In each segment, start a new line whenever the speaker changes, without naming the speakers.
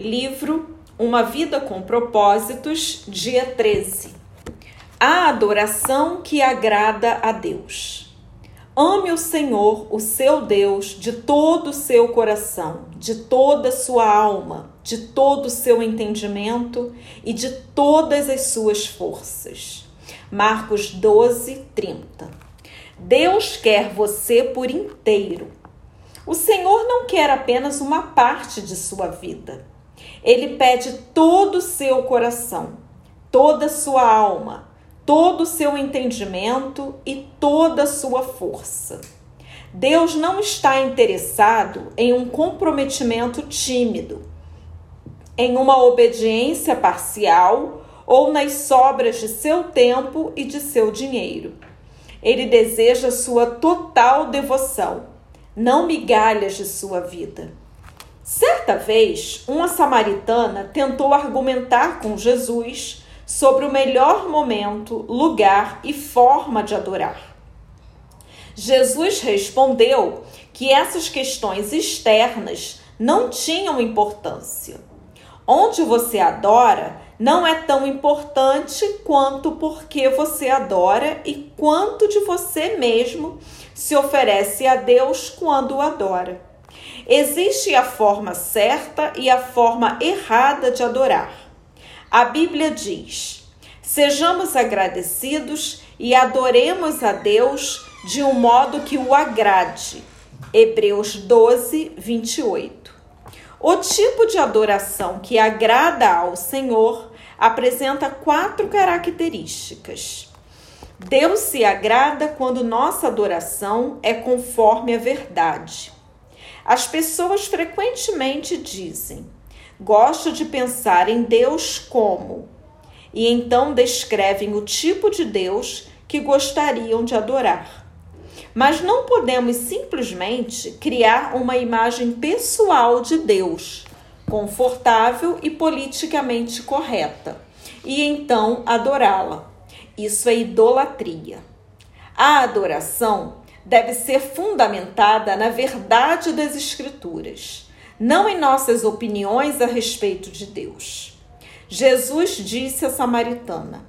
Livro Uma Vida com Propósitos, dia 13. A adoração que agrada a Deus. Ame o Senhor, o seu Deus, de todo o seu coração, de toda a sua alma, de todo o seu entendimento e de todas as suas forças. Marcos 12, 30. Deus quer você por inteiro. O Senhor não quer apenas uma parte de sua vida. Ele pede todo o seu coração, toda a sua alma, todo o seu entendimento e toda a sua força. Deus não está interessado em um comprometimento tímido, em uma obediência parcial ou nas sobras de seu tempo e de seu dinheiro. Ele deseja sua total devoção, não migalhas de sua vida. Certa vez, uma samaritana tentou argumentar com Jesus sobre o melhor momento, lugar e forma de adorar. Jesus respondeu que essas questões externas não tinham importância. Onde você adora não é tão importante quanto porque você adora e quanto de você mesmo se oferece a Deus quando o adora. Existe a forma certa e a forma errada de adorar. A Bíblia diz: sejamos agradecidos e adoremos a Deus de um modo que o agrade. Hebreus 12, 28. O tipo de adoração que agrada ao Senhor apresenta quatro características. Deus se agrada quando nossa adoração é conforme a verdade. As pessoas frequentemente dizem: gosto de pensar em Deus como, e então descrevem o tipo de Deus que gostariam de adorar. Mas não podemos simplesmente criar uma imagem pessoal de Deus, confortável e politicamente correta, e então adorá-la. Isso é idolatria. A adoração deve ser fundamentada na verdade das Escrituras, não em nossas opiniões a respeito de Deus. Jesus disse à samaritana: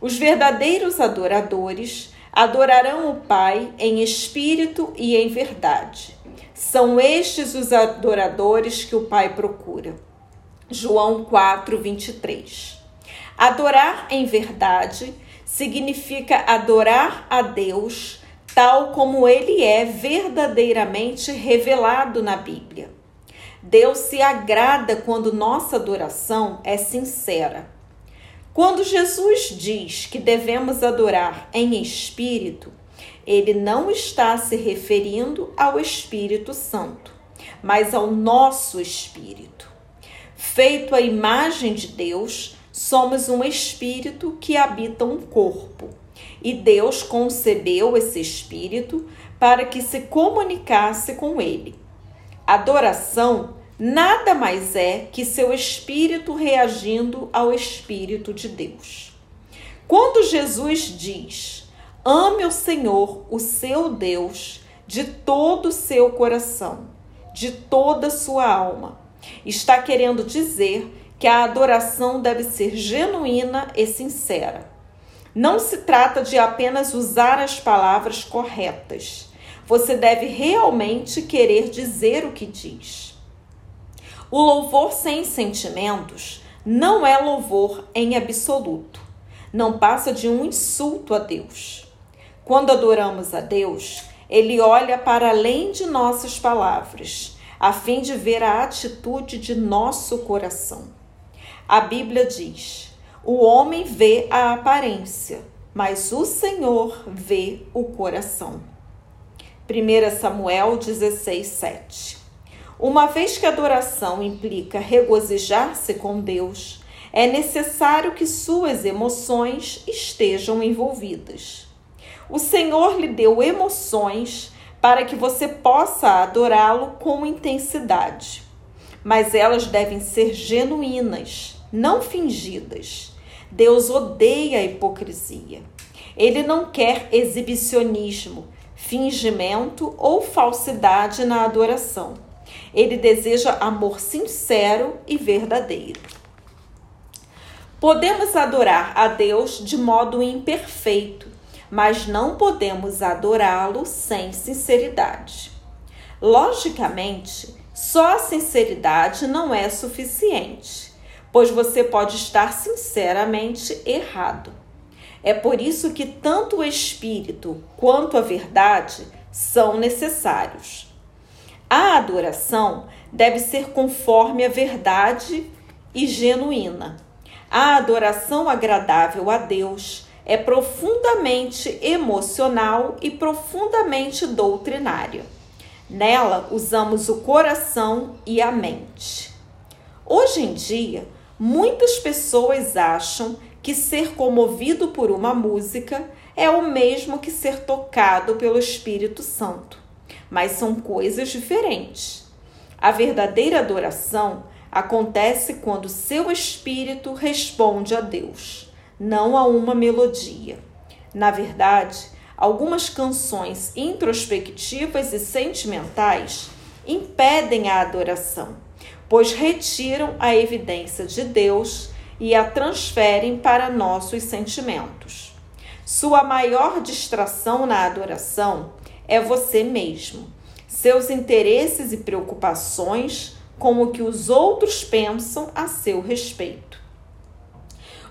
Os verdadeiros adoradores adorarão o Pai em espírito e em verdade. São estes os adoradores que o Pai procura. João 4, 23. Adorar em verdade significa adorar a Deus tal como ele é verdadeiramente revelado na Bíblia. Deus se agrada quando nossa adoração é sincera. Quando Jesus diz que devemos adorar em espírito, ele não está se referindo ao Espírito Santo, mas ao nosso espírito. Feito a imagem de Deus, somos um espírito que habita um corpo. E Deus concebeu esse espírito para que se comunicasse com ele. Adoração nada mais é que seu espírito reagindo ao espírito de Deus. Quando Jesus diz: Ame o Senhor, o seu Deus, de todo o seu coração, de toda a sua alma, está querendo dizer que a adoração deve ser genuína e sincera. Não se trata de apenas usar as palavras corretas. Você deve realmente querer dizer o que diz. O louvor sem sentimentos não é louvor em absoluto. Não passa de um insulto a Deus. Quando adoramos a Deus, ele olha para além de nossas palavras, a fim de ver a atitude de nosso coração. A Bíblia diz: o homem vê a aparência, mas o Senhor vê o coração. 1 Samuel 16, 7. Uma vez que a adoração implica regozijar-se com Deus, é necessário que suas emoções estejam envolvidas. O Senhor lhe deu emoções para que você possa adorá-lo com intensidade, mas elas devem ser genuínas, não fingidas Deus odeia a hipocrisia. Ele não quer exibicionismo, fingimento ou falsidade na adoração. Ele deseja amor sincero e verdadeiro. Podemos adorar a Deus de modo imperfeito, mas não podemos adorá-lo sem sinceridade. Logicamente, só a sinceridade não é suficiente, pois você pode estar sinceramente errado. É por isso que tanto o espírito quanto a verdade são necessários. A adoração deve ser conforme a verdade e genuína. A adoração agradável a Deus é profundamente emocional e profundamente doutrinária. Nela usamos o coração e a mente. Hoje em dia, muitas pessoas acham que ser comovido por uma música é o mesmo que ser tocado pelo Espírito Santo, mas são coisas diferentes. A verdadeira adoração acontece quando seu espírito responde a Deus, não a uma melodia. Na verdade, algumas canções introspectivas e sentimentais impedem a adoração, pois retiram a evidência de Deus e a transferem para nossos sentimentos. Sua maior distração na adoração é você mesmo, seus interesses e preocupações com o que os outros pensam a seu respeito.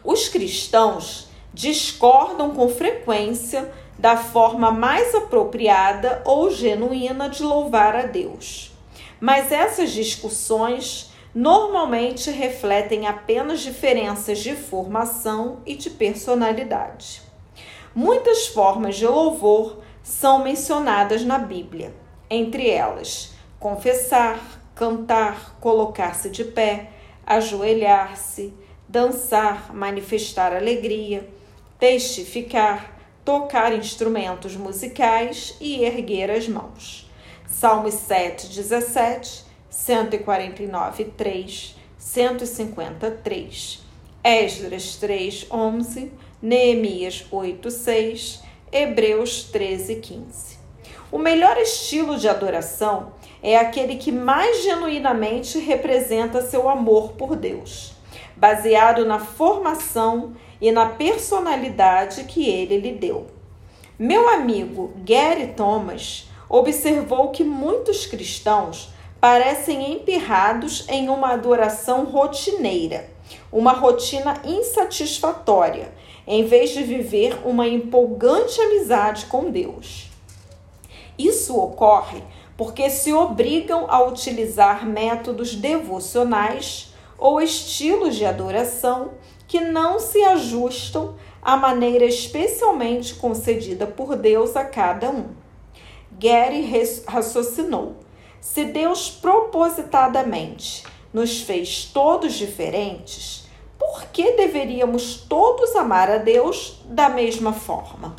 Os cristãos discordam com frequência da forma mais apropriada ou genuína de louvar a Deus. Mas essas discussões normalmente refletem apenas diferenças de formação e de personalidade. Muitas formas de louvor são mencionadas na Bíblia, entre elas confessar, cantar, colocar-se de pé, ajoelhar-se, dançar, manifestar alegria, testificar, tocar instrumentos musicais e erguer as mãos. Salmos 7, 17 149, 3, 153, Esdras 3, 11, Neemias 8, 6, Hebreus 13, 15. O melhor estilo de adoração é aquele que mais genuinamente representa seu amor por Deus, baseado na formação e na personalidade que ele lhe deu. Meu amigo Gary Thomas observou que muitos cristãos parecem emperrados em uma adoração rotineira, uma rotina insatisfatória, em vez de viver uma empolgante amizade com Deus. Isso ocorre porque se obrigam a utilizar métodos devocionais ou estilos de adoração que não se ajustam à maneira especialmente concedida por Deus a cada um. Gary raciocinou se Deus propositadamente nos fez todos diferentes, por que deveríamos todos amar a Deus da mesma forma?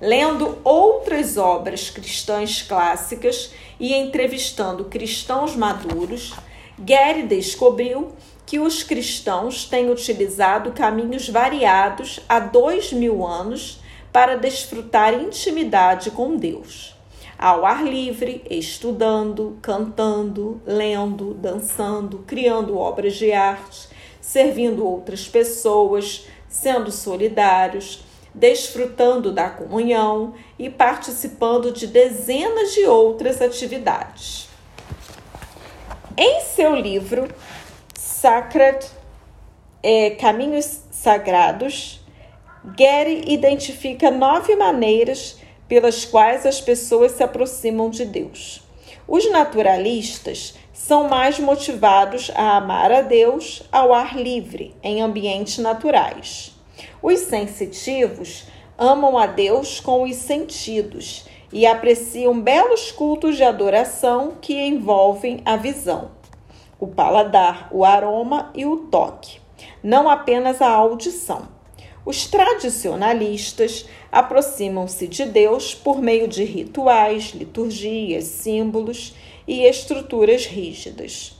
Lendo outras obras cristãs clássicas e entrevistando cristãos maduros, Gary descobriu que os cristãos têm utilizado caminhos variados há dois mil anos para desfrutar intimidade com Deus ao ar livre, estudando, cantando, lendo, dançando, criando obras de arte, servindo outras pessoas, sendo solidários, desfrutando da comunhão e participando de dezenas de outras atividades. Em seu livro Sacred é, Caminhos Sagrados, Gary identifica nove maneiras pelas quais as pessoas se aproximam de Deus. Os naturalistas são mais motivados a amar a Deus ao ar livre, em ambientes naturais. Os sensitivos amam a Deus com os sentidos e apreciam belos cultos de adoração que envolvem a visão, o paladar, o aroma e o toque, não apenas a audição. Os tradicionalistas aproximam-se de Deus por meio de rituais, liturgias, símbolos e estruturas rígidas.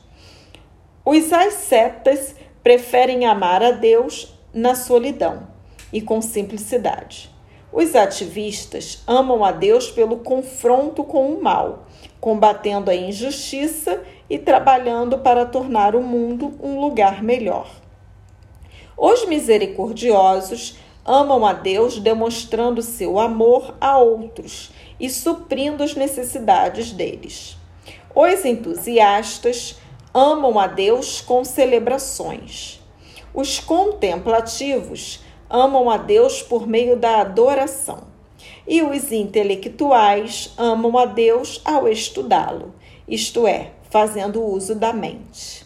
Os ascetas preferem amar a Deus na solidão e com simplicidade. Os ativistas amam a Deus pelo confronto com o mal, combatendo a injustiça e trabalhando para tornar o mundo um lugar melhor. Os misericordiosos amam a Deus demonstrando seu amor a outros e suprindo as necessidades deles. Os entusiastas amam a Deus com celebrações. Os contemplativos amam a Deus por meio da adoração. E os intelectuais amam a Deus ao estudá-lo, isto é, fazendo uso da mente.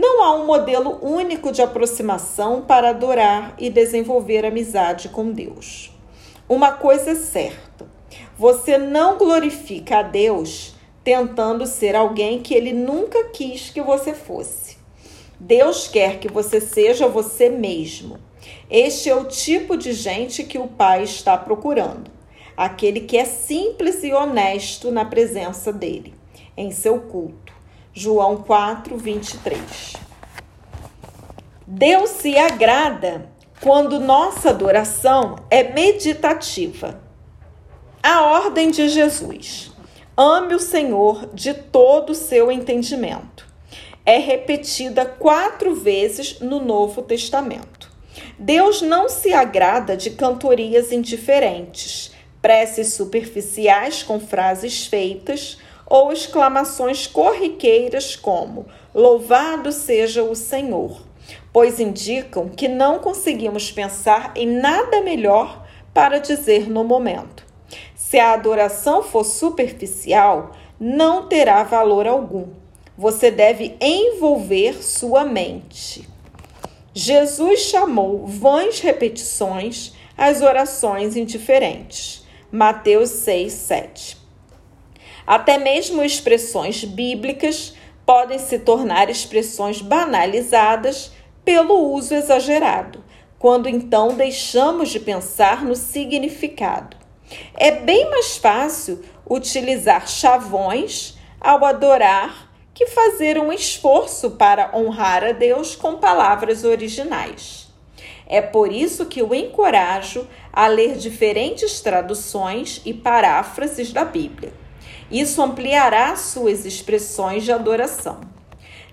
Não há um modelo único de aproximação para adorar e desenvolver amizade com Deus. Uma coisa é certa: você não glorifica a Deus tentando ser alguém que ele nunca quis que você fosse. Deus quer que você seja você mesmo. Este é o tipo de gente que o Pai está procurando. Aquele que é simples e honesto na presença dele, em seu culto. João 4, 23. Deus se agrada quando nossa adoração é meditativa. A ordem de Jesus: ame o Senhor de todo o seu entendimento. É repetida quatro vezes no Novo Testamento. Deus não se agrada de cantorias indiferentes, preces superficiais com frases feitas ou exclamações corriqueiras como Louvado seja o Senhor, pois indicam que não conseguimos pensar em nada melhor para dizer no momento. Se a adoração for superficial, não terá valor algum. Você deve envolver sua mente. Jesus chamou vãs repetições às orações indiferentes. Mateus 6, 7. Até mesmo expressões bíblicas podem se tornar expressões banalizadas pelo uso exagerado, quando então deixamos de pensar no significado. É bem mais fácil utilizar chavões ao adorar que fazer um esforço para honrar a Deus com palavras originais. É por isso que o encorajo a ler diferentes traduções e paráfrases da Bíblia. Isso ampliará suas expressões de adoração.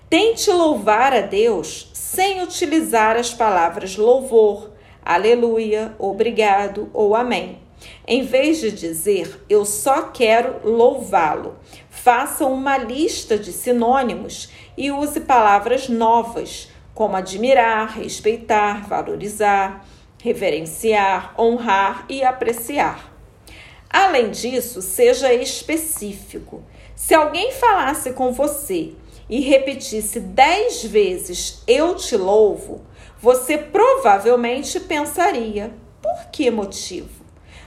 Tente louvar a Deus sem utilizar as palavras louvor, aleluia, obrigado ou amém. Em vez de dizer eu só quero louvá-lo, faça uma lista de sinônimos e use palavras novas, como admirar, respeitar, valorizar, reverenciar, honrar e apreciar. Além disso, seja específico. Se alguém falasse com você e repetisse dez vezes eu te louvo, você provavelmente pensaria: por que motivo?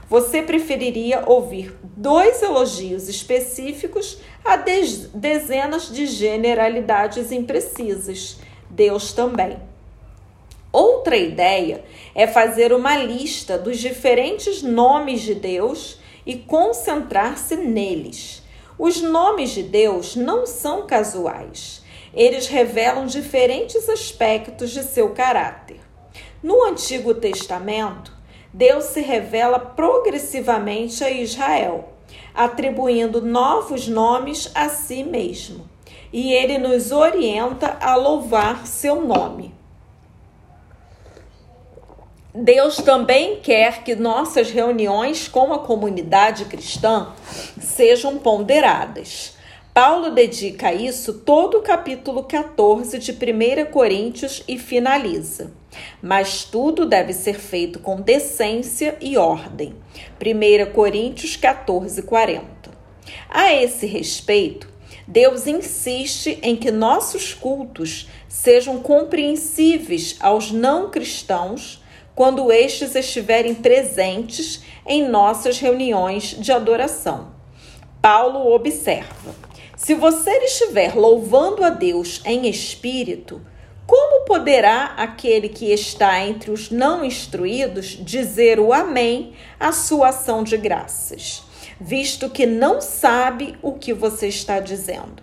Você preferiria ouvir dois elogios específicos a dezenas de generalidades imprecisas. Deus também. Outra ideia é fazer uma lista dos diferentes nomes de Deus e concentrar-se neles. Os nomes de Deus não são casuais. Eles revelam diferentes aspectos de seu caráter. No Antigo Testamento, Deus se revela progressivamente a Israel, atribuindo novos nomes a si mesmo. E ele nos orienta a louvar seu nome. Deus também quer que nossas reuniões com a comunidade cristã sejam ponderadas. Paulo dedica a isso todo o capítulo 14 de 1 Coríntios e finaliza. Mas tudo deve ser feito com decência e ordem. 1 Coríntios 14, 40. A esse respeito, Deus insiste em que nossos cultos sejam compreensíveis aos não cristãos quando estes estiverem presentes em nossas reuniões de adoração. Paulo observa: se você estiver louvando a Deus em espírito, como poderá aquele que está entre os não instruídos dizer o Amém à sua ação de graças, visto que não sabe o que você está dizendo?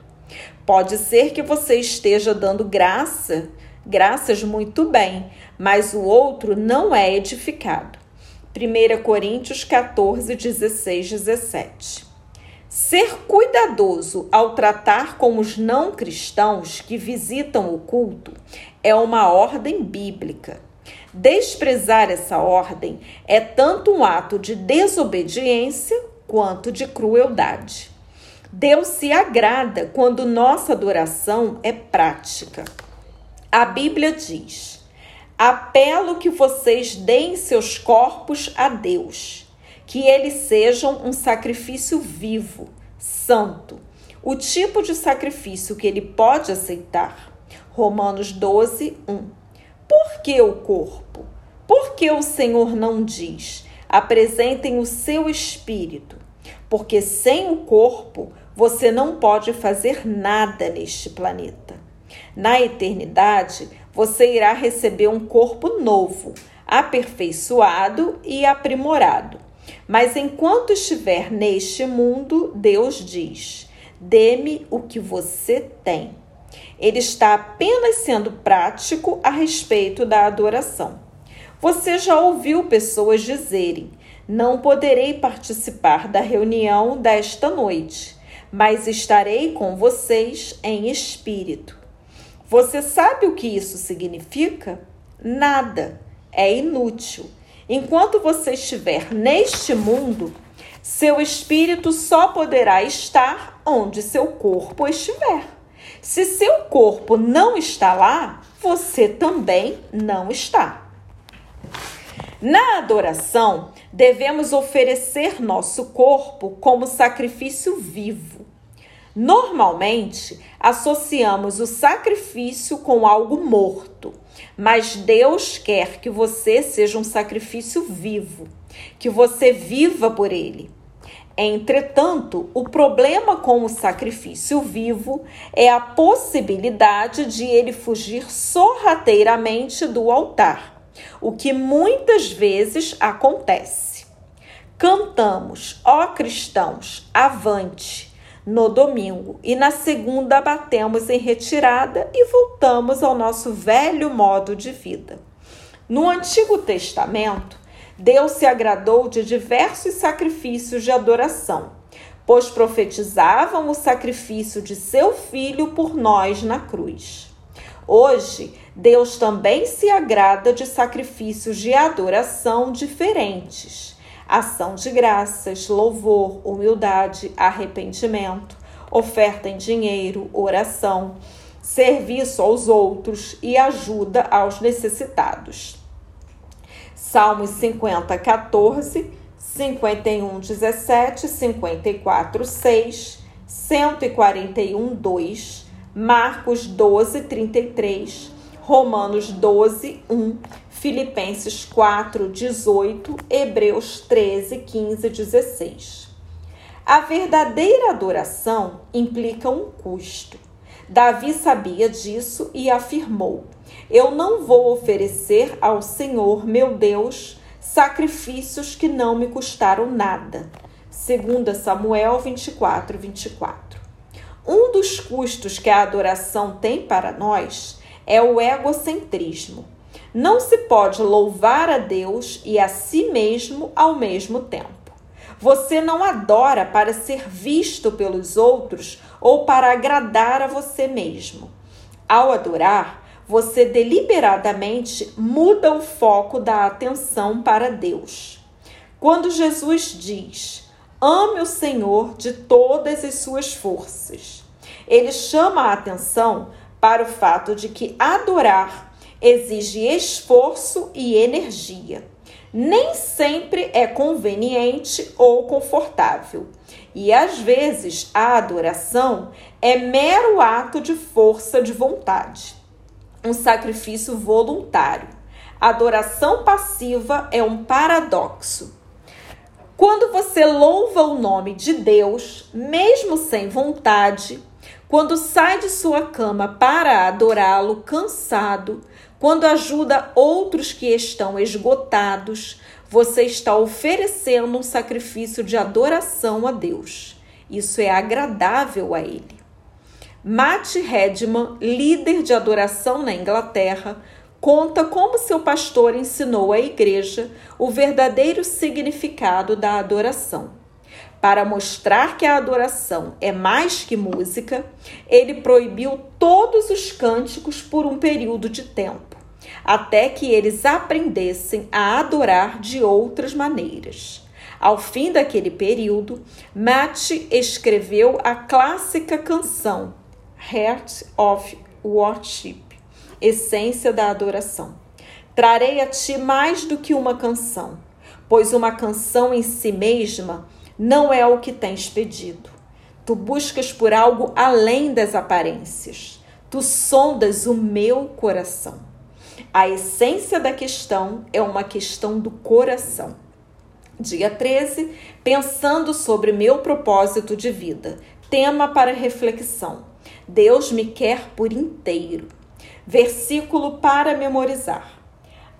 Pode ser que você esteja dando graça, graças muito bem, mas o outro não é edificado. 1 Coríntios 14, 16, 17. Ser cuidadoso ao tratar com os não cristãos que visitam o culto é uma ordem bíblica. Desprezar essa ordem é tanto um ato de desobediência quanto de crueldade. Deus se agrada quando nossa adoração é prática. A Bíblia diz: Apelo que vocês deem seus corpos a Deus que eles sejam um sacrifício vivo, santo, o tipo de sacrifício que ele pode aceitar. Romanos 12, 1. Por que o corpo? Por que o Senhor não diz: apresentem o seu espírito? Porque sem o corpo você não pode fazer nada neste planeta. Na eternidade, você irá receber um corpo novo, aperfeiçoado e aprimorado. Mas enquanto estiver neste mundo, Deus diz: dê-me o que você tem. Ele está apenas sendo prático a respeito da adoração. Você já ouviu pessoas dizerem: Não poderei participar da reunião desta noite, mas estarei com vocês em espírito. Você sabe o que isso significa? Nada. É inútil. Enquanto você estiver neste mundo, seu espírito só poderá estar onde seu corpo estiver. Se seu corpo não está lá, você também não está. Na adoração, devemos oferecer nosso corpo como sacrifício vivo. Normalmente, associamos o sacrifício com algo morto mas Deus quer que você seja um sacrifício vivo, que você viva por ele. Entretanto, o problema com o sacrifício vivo é a possibilidade de ele fugir sorrateiramente do altar, o que muitas vezes acontece. Cantamos, ó cristãos, avante, no domingo e na segunda batemos em retirada e voltamos ao nosso velho modo de vida. No Antigo Testamento, Deus se agradou de diversos sacrifícios de adoração, pois profetizavam o sacrifício de seu filho por nós na cruz. Hoje, Deus também se agrada de sacrifícios de adoração diferentes ação de graças, louvor, humildade, arrependimento, oferta em dinheiro, oração, serviço aos outros e ajuda aos necessitados. Salmos 50, 14, 51, 17, 54, 6, 141, 2, Marcos 12, 33, Romanos 12, 1, Filipenses 4, 18, Hebreus 13, 15 16. A verdadeira adoração implica um custo. Davi sabia disso e afirmou: Eu não vou oferecer ao Senhor, meu Deus, sacrifícios que não me custaram nada. 2 Samuel 24, 24. Um dos custos que a adoração tem para nós é o egocentrismo. Não se pode louvar a Deus e a si mesmo ao mesmo tempo. Você não adora para ser visto pelos outros ou para agradar a você mesmo. Ao adorar, você deliberadamente muda o foco da atenção para Deus. Quando Jesus diz: Ame o Senhor de todas as suas forças, ele chama a atenção para o fato de que adorar exige esforço e energia. Nem sempre é conveniente ou confortável. E às vezes a adoração é mero ato de força de vontade, um sacrifício voluntário. adoração passiva é um paradoxo. Quando você louva o nome de Deus, mesmo sem vontade, quando sai de sua cama para adorá-lo cansado, quando ajuda outros que estão esgotados, você está oferecendo um sacrifício de adoração a Deus. Isso é agradável a Ele. Matt Redman, líder de adoração na Inglaterra, conta como seu pastor ensinou à igreja o verdadeiro significado da adoração. Para mostrar que a adoração é mais que música, ele proibiu todos os cânticos por um período de tempo, até que eles aprendessem a adorar de outras maneiras. Ao fim daquele período, Matt escreveu a clássica canção Heart of Worship essência da adoração. Trarei a ti mais do que uma canção, pois uma canção em si mesma não é o que tens pedido. Tu buscas por algo além das aparências. Tu sondas o meu coração. A essência da questão é uma questão do coração. Dia 13, pensando sobre meu propósito de vida. Tema para reflexão. Deus me quer por inteiro. Versículo para memorizar.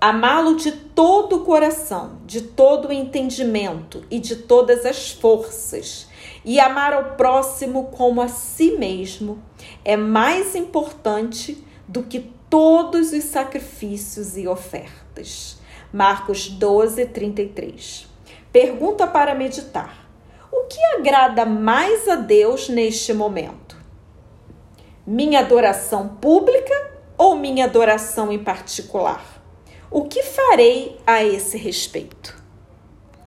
Amá-lo de todo o coração, de todo o entendimento e de todas as forças, e amar ao próximo como a si mesmo, é mais importante do que todos os sacrifícios e ofertas. Marcos 12, 33. Pergunta para meditar: O que agrada mais a Deus neste momento? Minha adoração pública ou minha adoração em particular? O que farei a esse respeito?